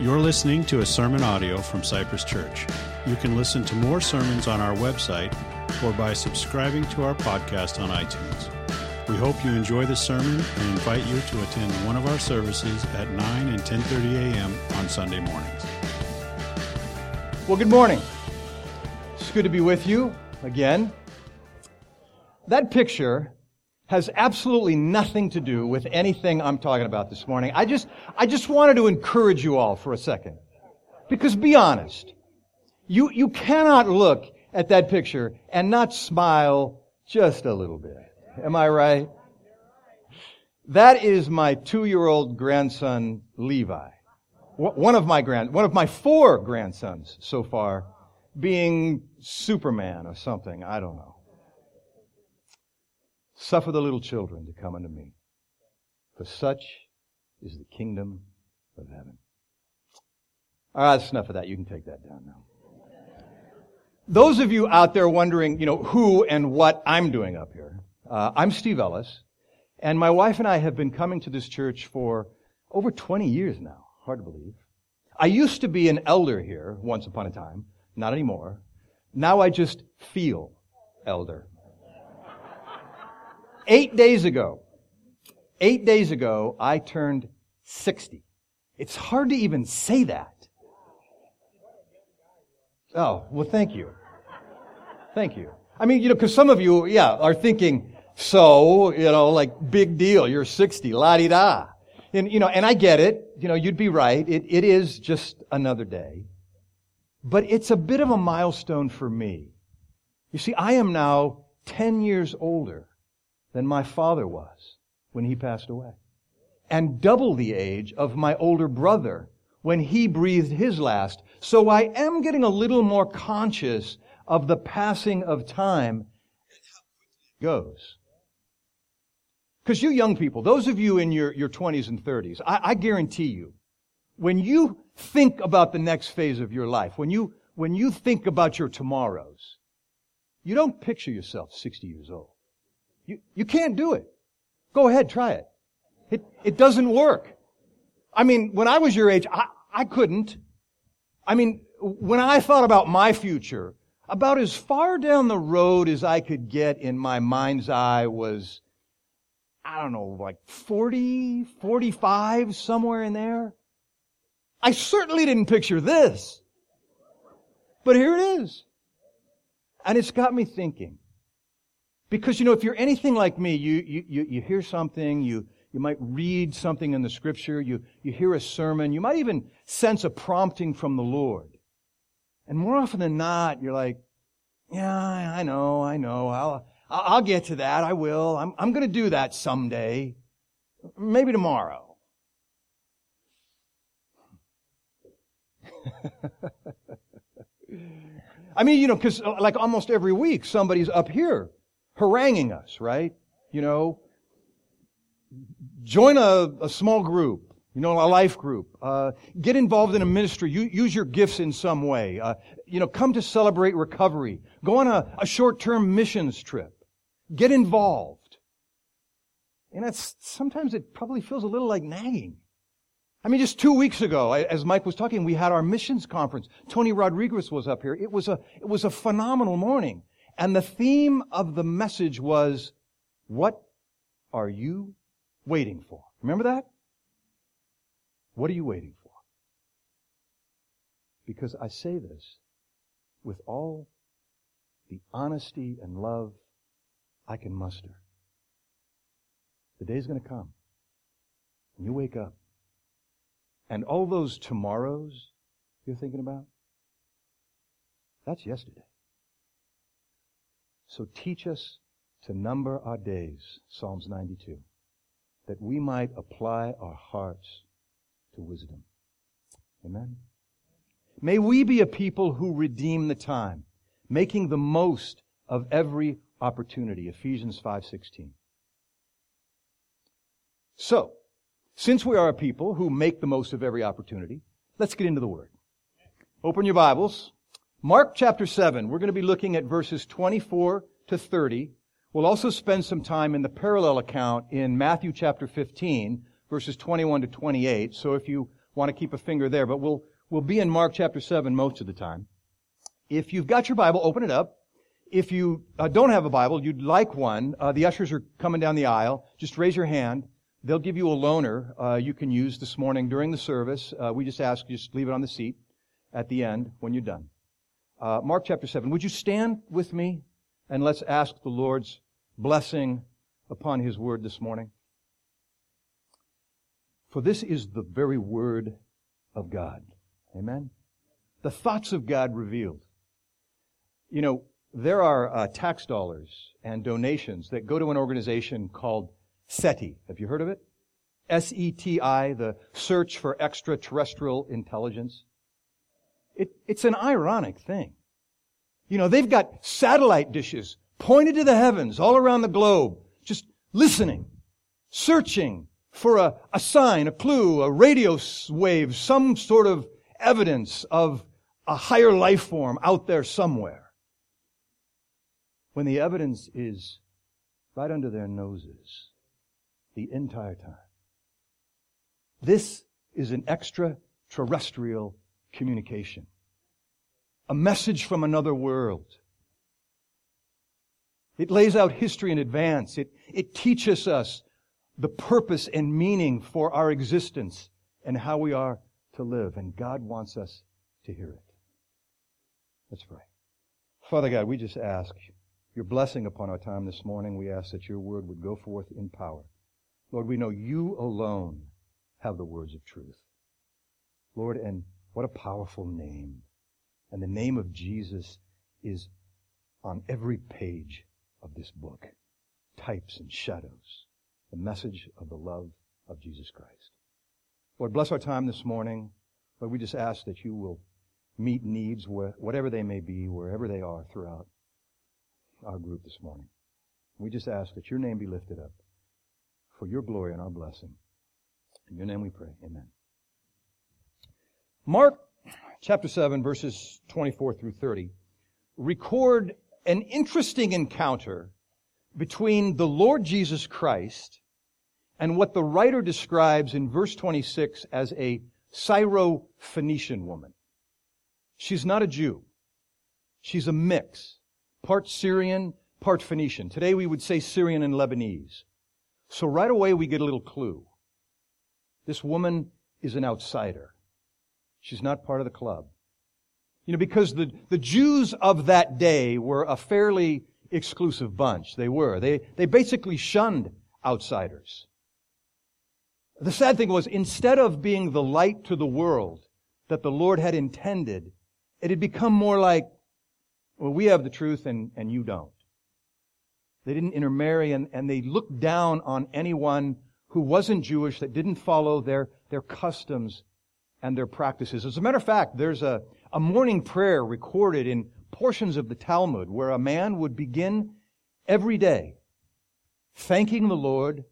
You're listening to a sermon audio from Cypress Church. You can listen to more sermons on our website or by subscribing to our podcast on iTunes. We hope you enjoy the sermon and invite you to attend one of our services at 9 and 10:30 a.m. on Sunday mornings. Well, good morning. It's good to be with you again. That picture has absolutely nothing to do with anything I'm talking about this morning. I just, I just wanted to encourage you all for a second. Because be honest. You, you cannot look at that picture and not smile just a little bit. Am I right? That is my two-year-old grandson, Levi. One of my grand, one of my four grandsons so far being Superman or something. I don't know. Suffer the little children to come unto me, for such is the kingdom of heaven. All right, that's enough of that. You can take that down now. Those of you out there wondering, you know, who and what I'm doing up here, uh, I'm Steve Ellis, and my wife and I have been coming to this church for over 20 years now. Hard to believe. I used to be an elder here once upon a time, not anymore. Now I just feel elder. Eight days ago, eight days ago, I turned 60. It's hard to even say that. Oh, well, thank you. Thank you. I mean, you know, because some of you, yeah, are thinking, so, you know, like, big deal, you're 60, la-di-da. And, you know, and I get it. You know, you'd be right. It, it is just another day. But it's a bit of a milestone for me. You see, I am now 10 years older than my father was when he passed away. And double the age of my older brother when he breathed his last. So I am getting a little more conscious of the passing of time goes. Because you young people, those of you in your, your 20s and 30s, I, I guarantee you, when you think about the next phase of your life, when you, when you think about your tomorrows, you don't picture yourself 60 years old. You, you can't do it. Go ahead, try it. It, it doesn't work. I mean, when I was your age, I, I couldn't. I mean, when I thought about my future, about as far down the road as I could get in my mind's eye was, I don't know, like 40, 45, somewhere in there. I certainly didn't picture this. But here it is. And it's got me thinking. Because, you know, if you're anything like me, you, you, you hear something, you, you might read something in the scripture, you, you hear a sermon, you might even sense a prompting from the Lord. And more often than not, you're like, yeah, I know, I know, I'll, I'll get to that, I will, I'm, I'm gonna do that someday. Maybe tomorrow. I mean, you know, because uh, like almost every week, somebody's up here haranguing us, right? You know, join a, a small group, you know, a life group. Uh, get involved in a ministry. You, use your gifts in some way. Uh, you know, come to celebrate recovery. Go on a, a short-term missions trip. Get involved. And that's sometimes it probably feels a little like nagging. I mean, just two weeks ago, as Mike was talking, we had our missions conference. Tony Rodriguez was up here. It was a, it was a phenomenal morning. And the theme of the message was, what are you waiting for? Remember that? What are you waiting for? Because I say this with all the honesty and love I can muster. The day's going to come. And you wake up and all those tomorrows you're thinking about, that's yesterday. So teach us to number our days, Psalms 92, that we might apply our hearts to wisdom. Amen. May we be a people who redeem the time, making the most of every opportunity. Ephesians 5:16. So, since we are a people who make the most of every opportunity, let's get into the Word. Open your Bibles. Mark chapter 7. We're going to be looking at verses 24 to 30. We'll also spend some time in the parallel account in Matthew chapter 15, verses 21 to 28. So if you want to keep a finger there, but we'll, we'll be in Mark chapter 7 most of the time. If you've got your Bible, open it up. If you uh, don't have a Bible, you'd like one, uh, the ushers are coming down the aisle. Just raise your hand. They'll give you a loaner uh, you can use this morning during the service. Uh, we just ask you just leave it on the seat at the end when you're done. Uh, Mark chapter 7. Would you stand with me and let's ask the Lord's blessing upon His word this morning? For this is the very word of God. Amen? The thoughts of God revealed. You know, there are uh, tax dollars and donations that go to an organization called SETI. Have you heard of it? S-E-T-I, the Search for Extraterrestrial Intelligence. It, it's an ironic thing. You know, they've got satellite dishes pointed to the heavens all around the globe, just listening, searching for a, a sign, a clue, a radio wave, some sort of evidence of a higher life form out there somewhere when the evidence is right under their noses the entire time. This is an extraterrestrial communication. A message from another world. It lays out history in advance. It, it teaches us the purpose and meaning for our existence and how we are to live. And God wants us to hear it. Let's pray. Father God, we just ask your blessing upon our time this morning. We ask that your word would go forth in power. Lord, we know you alone have the words of truth. Lord, and what a powerful name. And the name of Jesus is on every page of this book. Types and shadows. The message of the love of Jesus Christ. Lord, bless our time this morning. Lord, we just ask that you will meet needs, whatever they may be, wherever they are throughout our group this morning. We just ask that your name be lifted up for your glory and our blessing. In your name we pray. Amen. Mark chapter 7 verses 24 through 30 record an interesting encounter between the Lord Jesus Christ and what the writer describes in verse 26 as a Syro-Phoenician woman. She's not a Jew. She's a mix part Syrian, part Phoenician. Today we would say Syrian and Lebanese. So right away we get a little clue. This woman is an outsider. She's not part of the club. You know, because the, the Jews of that day were a fairly exclusive bunch. They were. They, they basically shunned outsiders. The sad thing was, instead of being the light to the world that the Lord had intended, it had become more like, well, we have the truth and, and you don't. They didn't intermarry and, and they looked down on anyone who wasn't Jewish that didn't follow their, their customs and their practices. As a matter of fact, there's a, a morning prayer recorded in portions of the Talmud where a man would begin every day thanking the Lord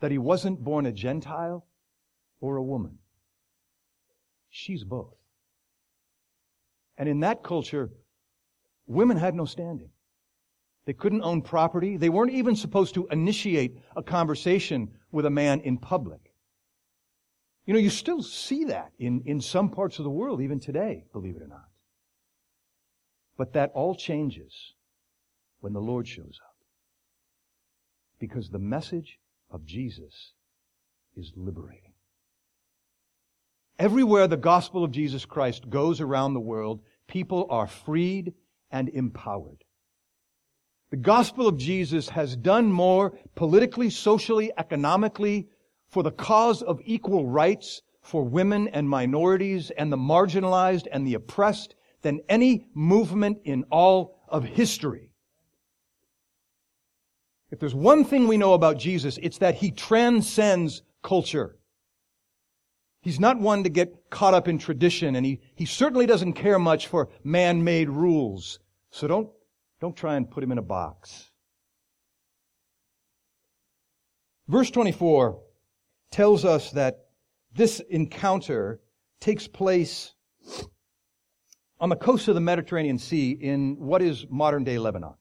that he wasn't born a Gentile or a woman. She's both. And in that culture, Women had no standing. They couldn't own property. They weren't even supposed to initiate a conversation with a man in public. You know, you still see that in, in some parts of the world, even today, believe it or not. But that all changes when the Lord shows up. Because the message of Jesus is liberating. Everywhere the gospel of Jesus Christ goes around the world, people are freed and empowered. The gospel of Jesus has done more politically, socially, economically for the cause of equal rights for women and minorities and the marginalized and the oppressed than any movement in all of history. If there's one thing we know about Jesus, it's that he transcends culture. He's not one to get caught up in tradition, and he, he certainly doesn't care much for man-made rules. So don't, don't try and put him in a box. Verse 24 tells us that this encounter takes place on the coast of the Mediterranean Sea in what is modern day Lebanon.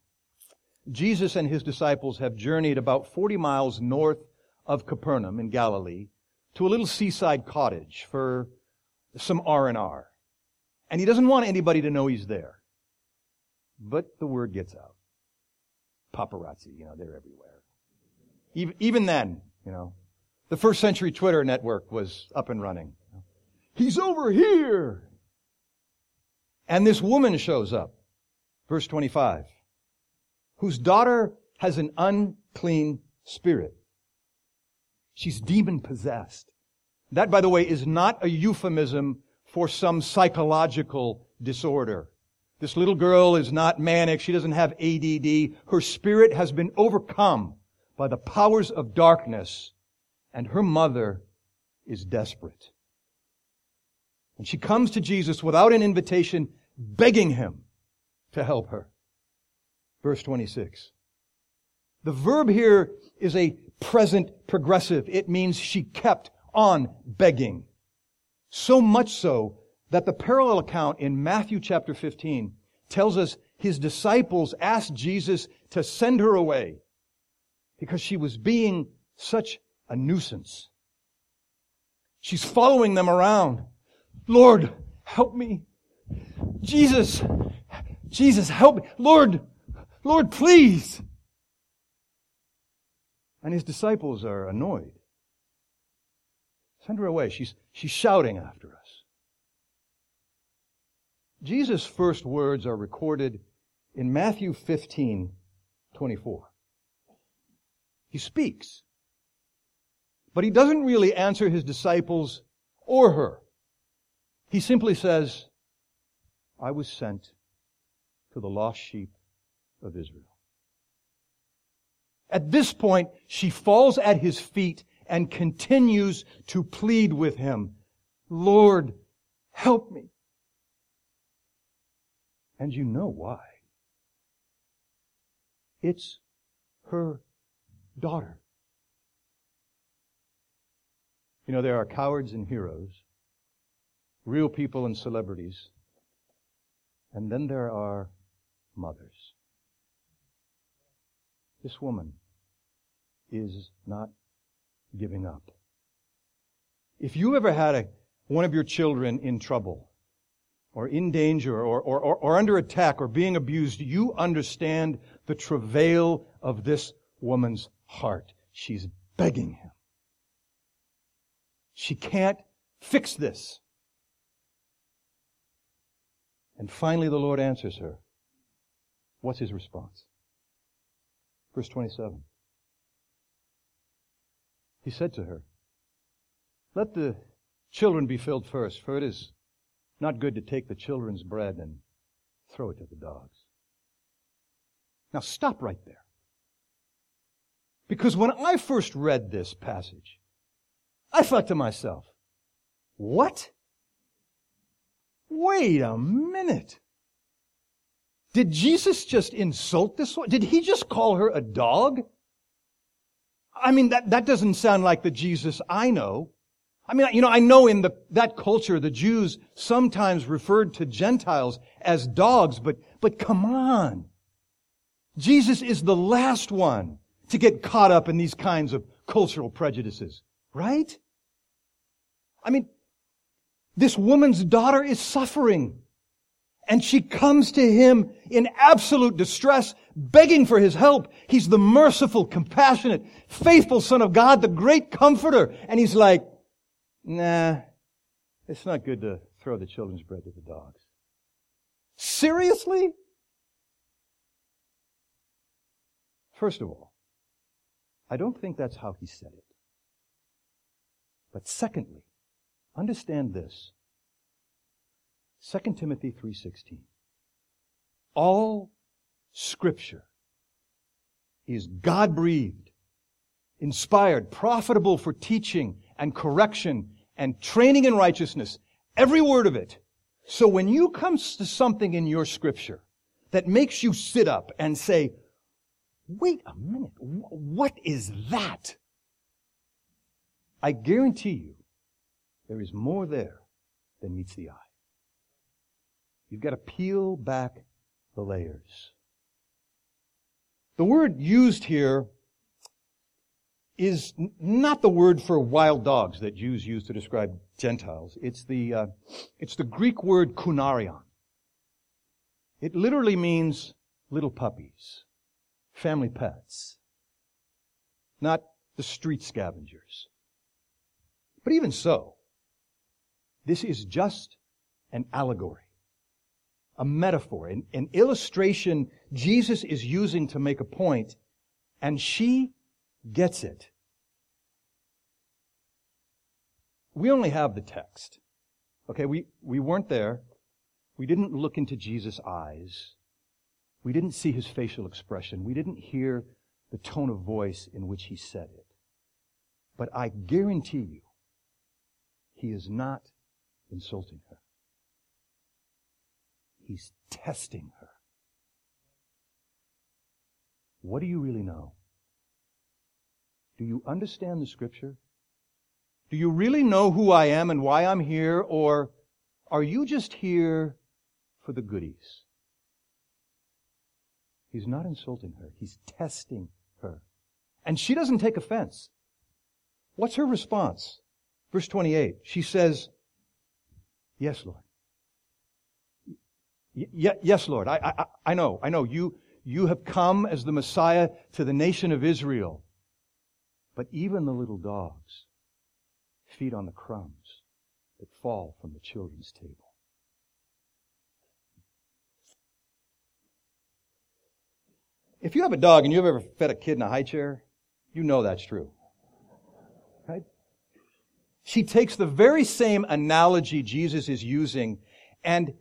Jesus and his disciples have journeyed about 40 miles north of Capernaum in Galilee to a little seaside cottage for some R&R. And he doesn't want anybody to know he's there. But the word gets out. Paparazzi, you know, they're everywhere. Even, even then, you know, the first century Twitter network was up and running. He's over here. And this woman shows up. Verse 25. Whose daughter has an unclean spirit. She's demon possessed. That, by the way, is not a euphemism for some psychological disorder. This little girl is not manic. She doesn't have ADD. Her spirit has been overcome by the powers of darkness and her mother is desperate. And she comes to Jesus without an invitation, begging him to help her. Verse 26. The verb here is a present progressive. It means she kept on begging. So much so that the parallel account in Matthew chapter 15 tells us his disciples asked Jesus to send her away because she was being such a nuisance. She's following them around. Lord, help me. Jesus, Jesus, help me. Lord, Lord, please. And his disciples are annoyed. Send her away. She's, she's shouting after us. Jesus' first words are recorded in Matthew 15, 24. He speaks. But he doesn't really answer his disciples or her. He simply says, I was sent to the lost sheep of Israel. At this point, she falls at his feet and continues to plead with him, Lord, help me. And you know why. It's her daughter. You know, there are cowards and heroes, real people and celebrities, and then there are mothers. This woman is not giving up. If you ever had a, one of your children in trouble, or in danger, or, or, or, or under attack, or being abused, you understand the travail of this woman's heart. She's begging him. She can't fix this. And finally, the Lord answers her. What's his response? Verse 27. He said to her, Let the children be filled first, for it is not good to take the children's bread and throw it to the dogs. Now stop right there. Because when I first read this passage, I thought to myself, what? Wait a minute. Did Jesus just insult this one? Did he just call her a dog? I mean, that, that doesn't sound like the Jesus I know. I mean, you know, I know in the, that culture, the Jews sometimes referred to Gentiles as dogs, but, but come on. Jesus is the last one to get caught up in these kinds of cultural prejudices, right? I mean, this woman's daughter is suffering. And she comes to him in absolute distress, begging for his help. He's the merciful, compassionate, faithful Son of God, the great comforter. And he's like, nah, it's not good to throw the children's bread to the dogs. Seriously? First of all, I don't think that's how he said it. But secondly, understand this. 2 Timothy 3:16. All scripture is God-breathed, inspired, profitable for teaching and correction and training in righteousness, every word of it. So when you come to something in your scripture that makes you sit up and say, wait a minute, what is that? I guarantee you there is more there than meets the eye. You've got to peel back the layers. The word used here is not the word for wild dogs that Jews use to describe Gentiles. It's the, uh, it's the Greek word kunarion. It literally means little puppies, family pets, not the street scavengers. But even so, this is just an allegory, a metaphor, an, an illustration Jesus is using to make a point, and she gets it. We only have the text. Okay, we, we weren't there. We didn't look into Jesus' eyes. We didn't see his facial expression. We didn't hear the tone of voice in which he said it. But I guarantee you, he is not insulting her. He's testing her. What do you really know? Do you understand the scripture? Do you really know who I am and why I'm here, or are you just here for the goodies? He's not insulting her. He's testing her. And she doesn't take offense. What's her response? Verse 28. She says, Yes, Lord. Y- yes, Lord. I, I, I know. I know. You, you have come as the Messiah to the nation of Israel. But even the little dogs feed on the crumbs that fall from the children's table. If you have a dog and you've ever fed a kid in a high chair, you know that's true. She takes the very same analogy Jesus is using and,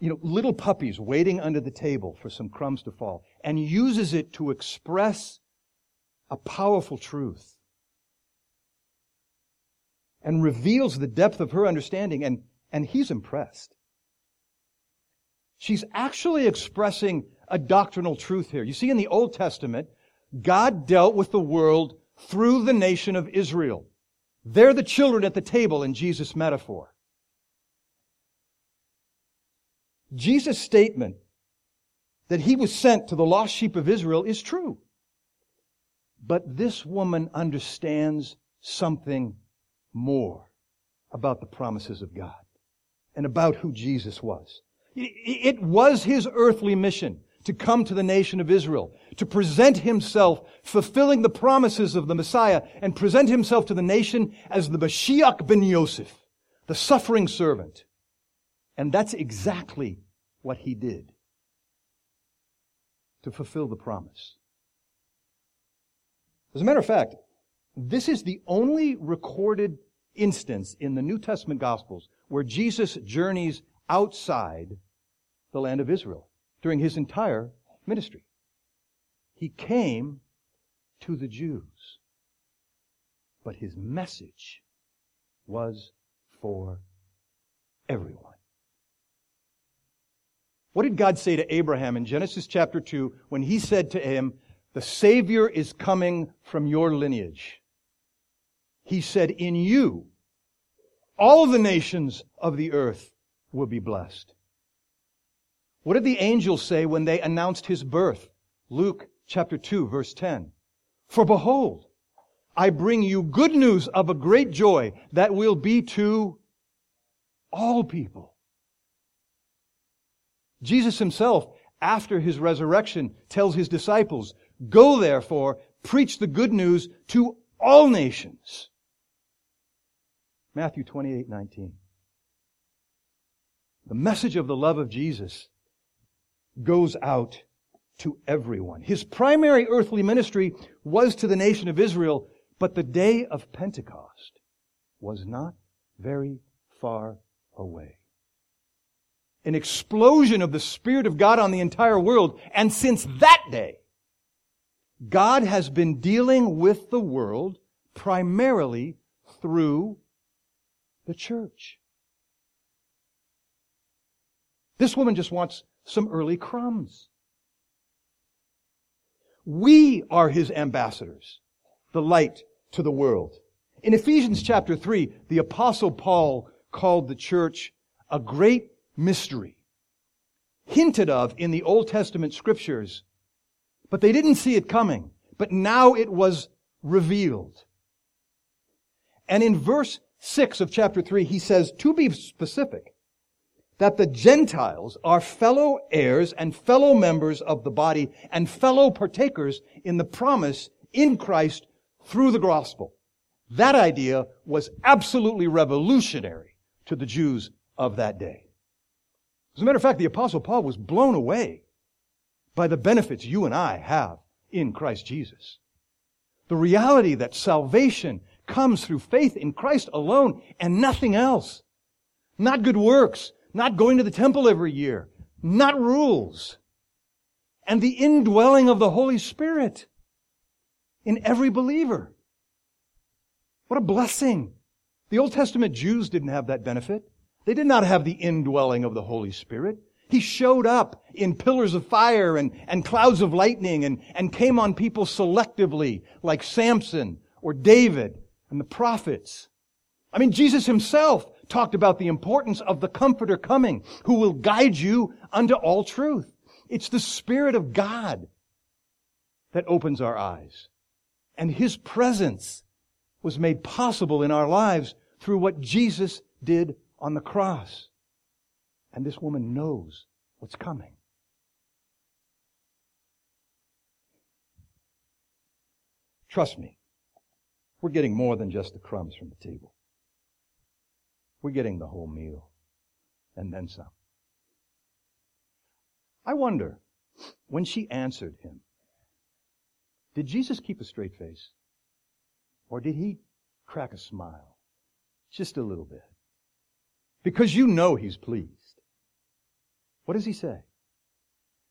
you know, little puppies waiting under the table for some crumbs to fall and uses it to express a powerful truth and reveals the depth of her understanding and, and he's impressed. She's actually expressing a doctrinal truth here. You see, in the Old Testament, God dealt with the world through the nation of Israel. They're the children at the table in Jesus' metaphor. Jesus' statement that he was sent to the lost sheep of Israel is true. But this woman understands something more about the promises of God and about who Jesus was. It was his earthly mission to come to the nation of Israel, to present himself fulfilling the promises of the Messiah and present himself to the nation as the Mashiach ben Yosef, the suffering servant. And that's exactly what he did to fulfill the promise. As a matter of fact, this is the only recorded instance in the New Testament Gospels where Jesus journeys outside the land of Israel during his entire ministry. He came to the Jews, but his message was for everyone. What did God say to Abraham in Genesis chapter 2 when he said to him, the Savior is coming from your lineage? He said, in you, all the nations of the earth will be blessed. What did the angels say when they announced his birth? Luke chapter 2 verse 10. For behold, I bring you good news of a great joy that will be to all people. Jesus himself, after his resurrection, tells his disciples, Go therefore, preach the good news to all nations. Matthew 28, 19. The message of the love of Jesus goes out to everyone. His primary earthly ministry was to the nation of Israel, but the day of Pentecost was not very far away. An explosion of the Spirit of God on the entire world, and since that day, God has been dealing with the world primarily through the church. This woman just wants some early crumbs. We are his ambassadors, the light to the world. In Ephesians chapter 3, the apostle Paul called the church a great mystery, hinted of in the Old Testament scriptures, but they didn't see it coming. But now it was revealed. And in verse 6 of chapter 3, he says, to be specific, that the Gentiles are fellow heirs and fellow members of the body and fellow partakers in the promise in Christ through the gospel. That idea was absolutely revolutionary to the Jews of that day. As a matter of fact, the apostle Paul was blown away by the benefits you and I have in Christ Jesus. The reality that salvation comes through faith in Christ alone and nothing else. Not good works, not going to the temple every year, not rules, and the indwelling of the Holy Spirit in every believer. What a blessing. The Old Testament Jews didn't have that benefit. They did not have the indwelling of the Holy Spirit. He showed up in pillars of fire and, and clouds of lightning and, and came on people selectively, like Samson or David and the prophets. I mean, Jesus himself talked about the importance of the Comforter coming who will guide you unto all truth. It's the Spirit of God that opens our eyes. And His presence was made possible in our lives through what Jesus did on the cross. And this woman knows what's coming. Trust me, we're getting more than just the crumbs from the table. We're getting the whole meal and then some. I wonder, when she answered him, did Jesus keep a straight face? Or did he crack a smile? Just a little bit. Because you know he's pleased. What does he say?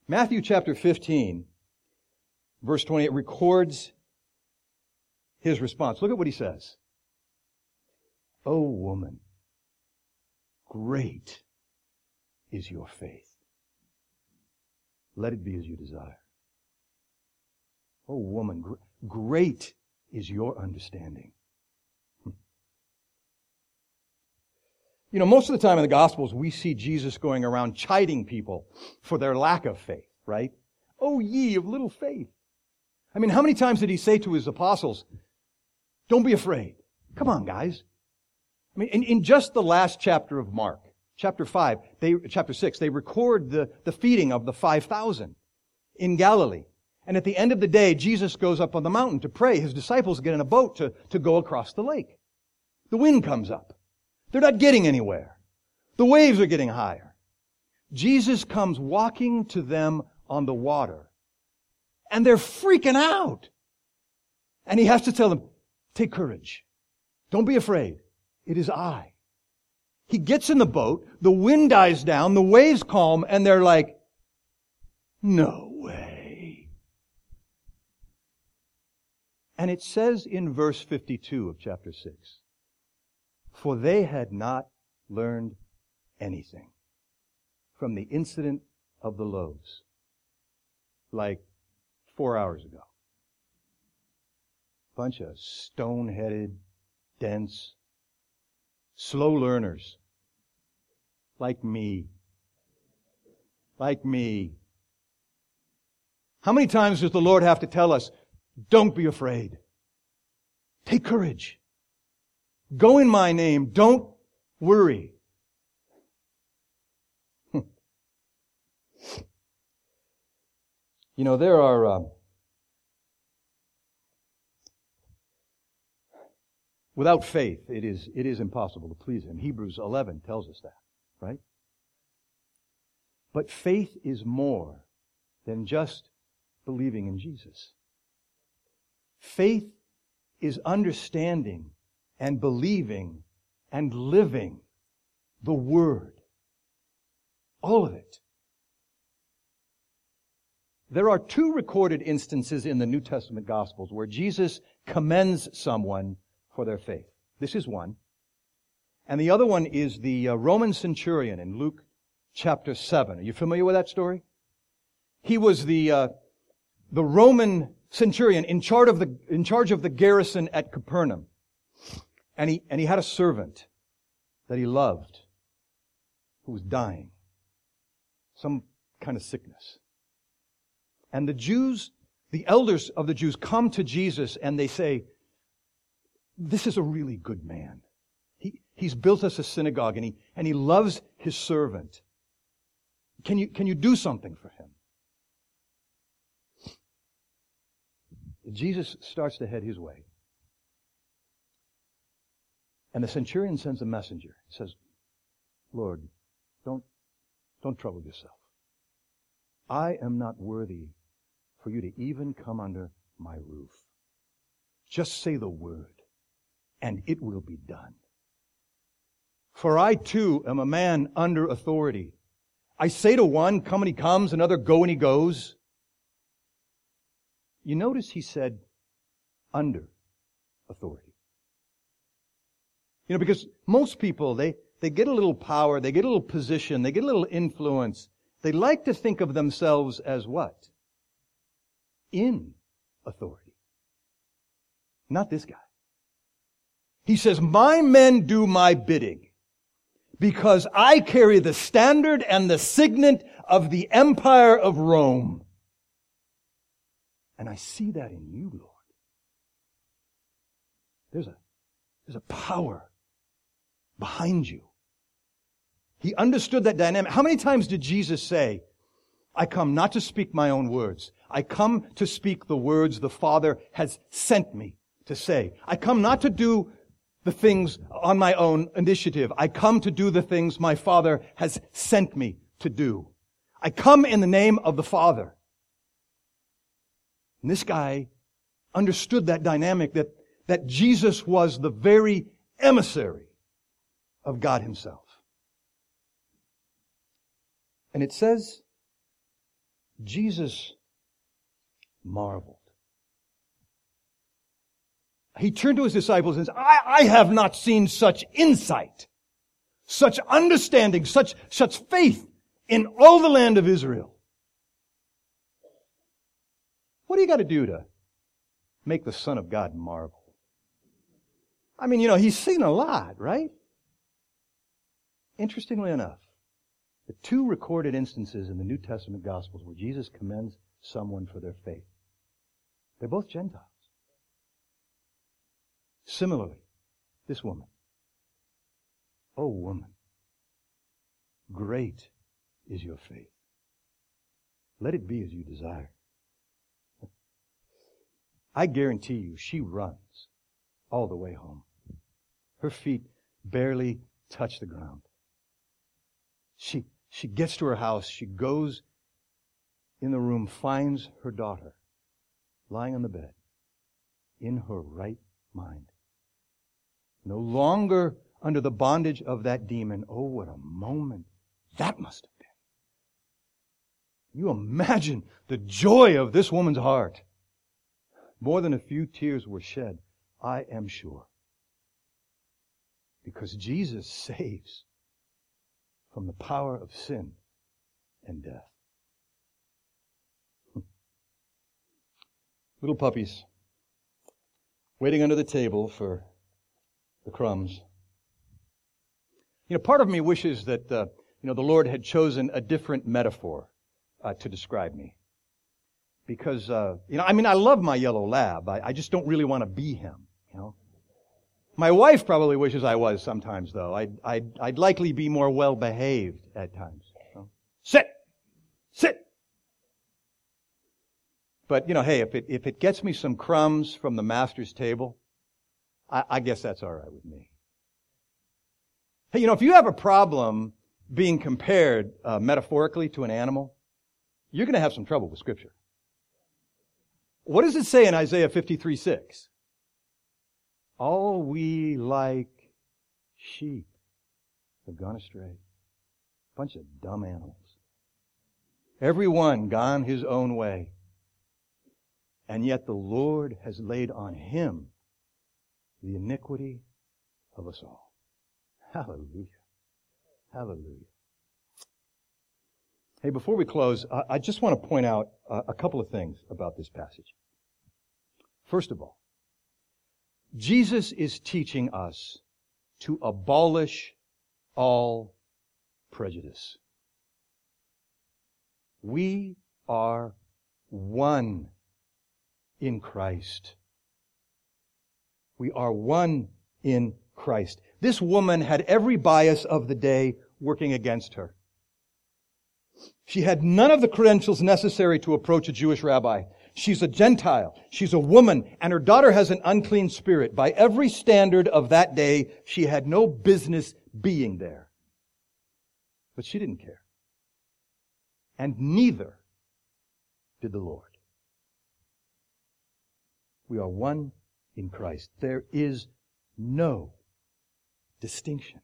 Matthew chapter 15, verse 28 records his response. Look at what he says. Oh woman, great is your faith. Let it be as you desire. Oh woman, great is your understanding. Hmm. You know, most of the time in the Gospels, we see Jesus going around chiding people for their lack of faith, right? Oh, ye of little faith. I mean, how many times did he say to his apostles, don't be afraid. Come on, guys. I mean, in, in just the last chapter of Mark, chapter 5, they, chapter 6, they record the, the feeding of the 5,000 in Galilee. And at the end of the day, Jesus goes up on the mountain to pray. His disciples get in a boat to, to go across the lake. The wind comes up. They're not getting anywhere. The waves are getting higher. Jesus comes walking to them on the water. And they're freaking out. And he has to tell them, take courage. Don't be afraid. It is I. He gets in the boat, the wind dies down, the waves calm, and they're like, no way. And it says in verse 52 of chapter 6, for they had not learned anything from the incident of the loaves like four hours ago. Bunch of stone-headed, dense, slow learners like me. Like me. How many times does the Lord have to tell us, don't be afraid. Take courage. Go in my name. Don't worry. you know, there are, uh, without faith, it is, it is impossible to please Him. Hebrews 11 tells us that, right? But faith is more than just believing in Jesus. Faith is understanding and believing and living the Word. All of it. There are two recorded instances in the New Testament Gospels where Jesus commends someone for their faith. This is one. And the other one is the uh, Roman centurion in Luke chapter 7. Are you familiar with that story? He was the, uh, the Roman centurion in charge of the, in charge of the garrison at Capernaum. And he, and he had a servant that he loved who was dying. Some kind of sickness. And the Jews the elders of the Jews come to Jesus and they say, this is a really good man. He, he's built us a synagogue and he, and he loves his servant. Can you, can you do something for him? Jesus starts to head his way. And the centurion sends a messenger. He says, Lord, don't, don't trouble yourself. I am not worthy for you to even come under my roof. Just say the word, and it will be done. For I too am a man under authority. I say to one, come and he comes, another, go and he goes. You notice he said, under authority. You know, because most people, they, they get a little power, they get a little position, they get a little influence. They like to think of themselves as what? In authority. Not this guy. He says, my men do my bidding because I carry the standard and the signet of the empire of Rome. And I see that in you, Lord. There's a, there's a power behind you. He understood that dynamic. How many times did Jesus say, I come not to speak my own words. I come to speak the words the Father has sent me to say. I come not to do the things on my own initiative. I come to do the things my Father has sent me to do. I come in the name of the Father. And this guy understood that dynamic that, that Jesus was the very emissary of God himself. And it says, Jesus marveled. He turned to his disciples and said, I, I have not seen such insight, such understanding, such, such faith in all the land of Israel. What do you got to do to make the Son of God marvel? I mean, you know, he's seen a lot, right? Interestingly enough, the two recorded instances in the New Testament Gospels where Jesus commends someone for their faith, they're both Gentiles. Similarly, this woman. Oh, woman, great is your faith. Let it be as you desire. I guarantee you, she runs all the way home. Her feet barely touch the ground. She, she gets to her house. She goes in the room, finds her daughter lying on the bed in her right mind. No longer under the bondage of that demon. Oh, what a moment that must have been. You imagine the joy of this woman's heart. More than a few tears were shed, I am sure. Because Jesus saves from the power of sin and death. Hmm. Little puppies waiting under the table for the crumbs. You know, part of me wishes that, uh, you know, the Lord had chosen a different metaphor uh, to describe me. Because, uh, you know, I mean, I love my yellow lab. I, I just don't really want to be him, you know. My wife probably wishes I was sometimes, though. I'd, I'd, I'd likely be more well behaved at times. So. Sit! Sit! But, you know, hey, if it, if it gets me some crumbs from the master's table, I, I guess that's all right with me. Hey, you know, if you have a problem being compared uh, metaphorically to an animal, you're going to have some trouble with Scripture. What does it say in Isaiah 53 6? All we like sheep have gone astray. Bunch of dumb animals. Everyone gone his own way. And yet the Lord has laid on him the iniquity of us all. Hallelujah. Hallelujah. Hey, before we close, I just want to point out a couple of things about this passage. First of all, Jesus is teaching us to abolish all prejudice. We are one in Christ. We are one in Christ. This woman had every bias of the day working against her. She had none of the credentials necessary to approach a Jewish rabbi. She's a Gentile. She's a woman, and her daughter has an unclean spirit. By every standard of that day, she had no business being there. But she didn't care. And neither did the Lord. We are one in Christ. There is no distinction.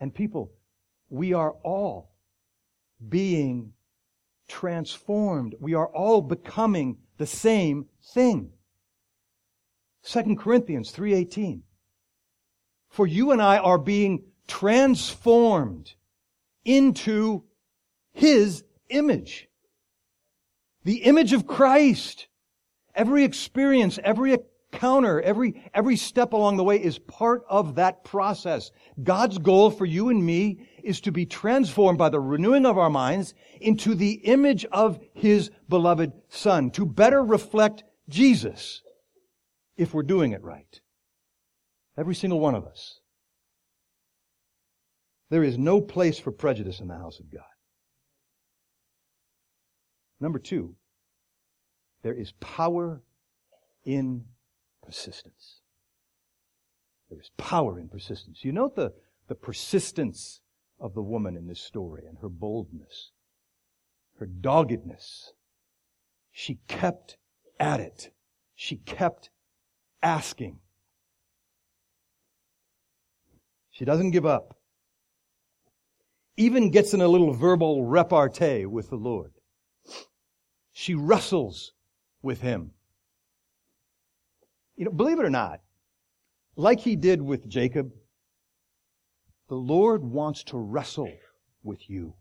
And people, we are all being transformed. We are all becoming the same thing. 2 Corinthians 3:18 For you and I are being transformed into his image. The image of Christ. Every experience, every encounter, every, every step along the way is part of that process. God's goal for you and me is to be transformed by the renewing of our minds into the image of His beloved Son, to better reflect Jesus if we're doing it right. Every single one of us. There is no place for prejudice in the house of God. Number two, there is power in persistence. There is power in persistence. You note the, the persistence of the woman in this story and her boldness, her doggedness. She kept at it. She kept asking. She doesn't give up. Even gets in a little verbal repartee with the Lord. She wrestles with him. You know, believe it or not, like he did with Jacob, the Lord wants to wrestle with you.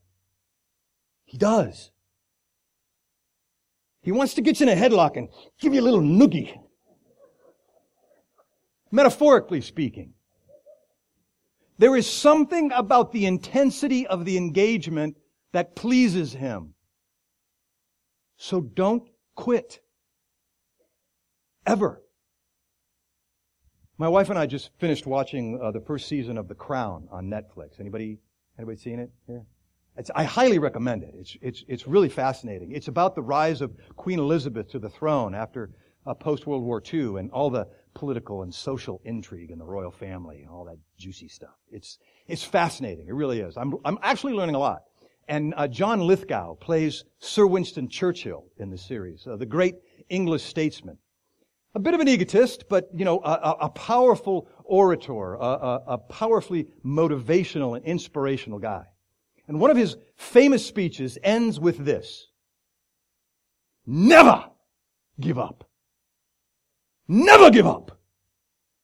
He does. He wants to get you in a headlock and give you a little noogie. Metaphorically speaking. There is something about the intensity of the engagement that pleases him. So don't quit. Ever. My wife and I just finished watching uh, the first season of The Crown on Netflix. Anybody, anybody seen it here? It's, I highly recommend it. It's, it's, it's really fascinating. It's about the rise of Queen Elizabeth to the throne after uh, post World War II and all the political and social intrigue in the royal family and all that juicy stuff. It's, it's fascinating. It really is. I'm, I'm actually learning a lot. And uh, John Lithgow plays Sir Winston Churchill in the series, uh, the great English statesman. A bit of an egotist, but, you know, a, a powerful orator, a, a, a powerfully motivational and inspirational guy. And one of his famous speeches ends with this. Never give up. Never give up.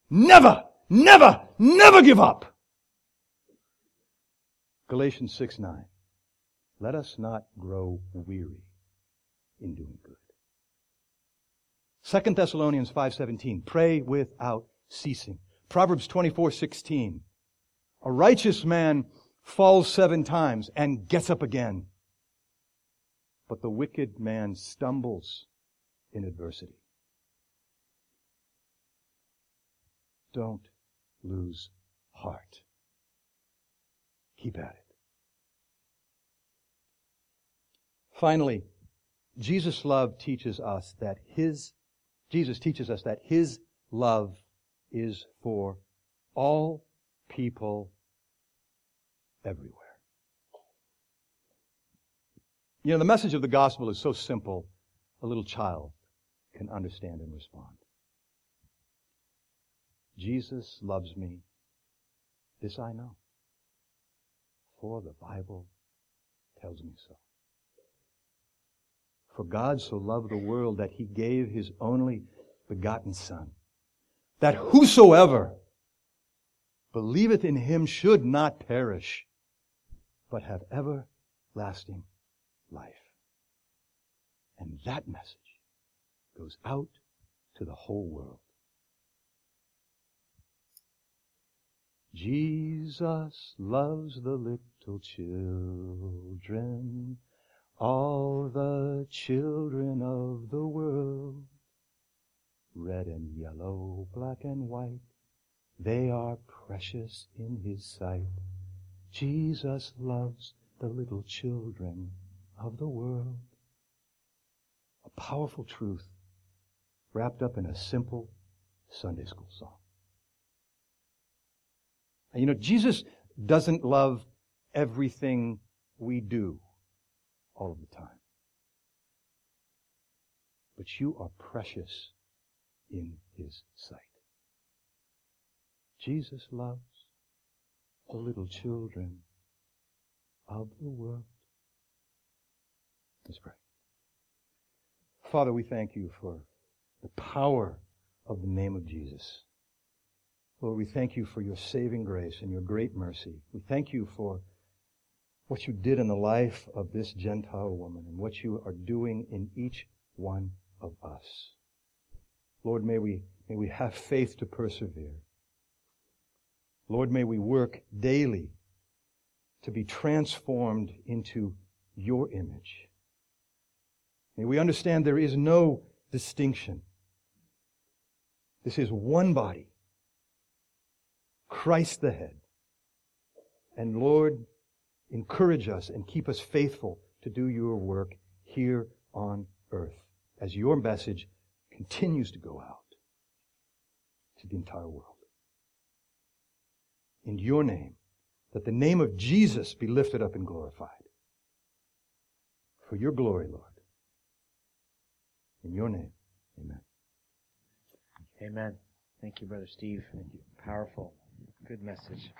Never, never, never give up. Galatians 6 9. Let us not grow weary in doing good. 2 Thessalonians 5:17 Pray without ceasing. Proverbs 24:16 A righteous man falls 7 times and gets up again. But the wicked man stumbles in adversity. Don't lose heart. Keep at it. Finally, Jesus' love teaches us that His, Jesus teaches us that His love is for all people everywhere. You know, the message of the gospel is so simple, a little child can understand and respond. Jesus loves me. This I know. For the Bible tells me so. For God so loved the world that he gave his only begotten Son, that whosoever believeth in him should not perish, but have everlasting life. And that message goes out to the whole world. Jesus loves the little children all the children of the world. Red and yellow, black and white, they are precious in His sight. Jesus loves the little children of the world. A powerful truth wrapped up in a simple Sunday school song. And you know, Jesus doesn't love everything we do all of the time. But you are precious in His sight. Jesus loves the little children of the world. Let's pray. Father, we thank you for the power of the name of Jesus. Lord, we thank you for your saving grace and your great mercy. We thank you for what you did in the life of this Gentile woman and what you are doing in each one of us. Lord, may we, may we have faith to persevere. Lord, may we work daily to be transformed into your image. May we understand there is no distinction. This is one body. Christ the head. And Lord, encourage us and keep us faithful to do your work here on earth as your message continues to go out to the entire world. In your name, that the name of Jesus be lifted up and glorified. For your glory, Lord. In your name, amen. Amen. Thank you, Brother Steve. Thank you. Powerful. Good message.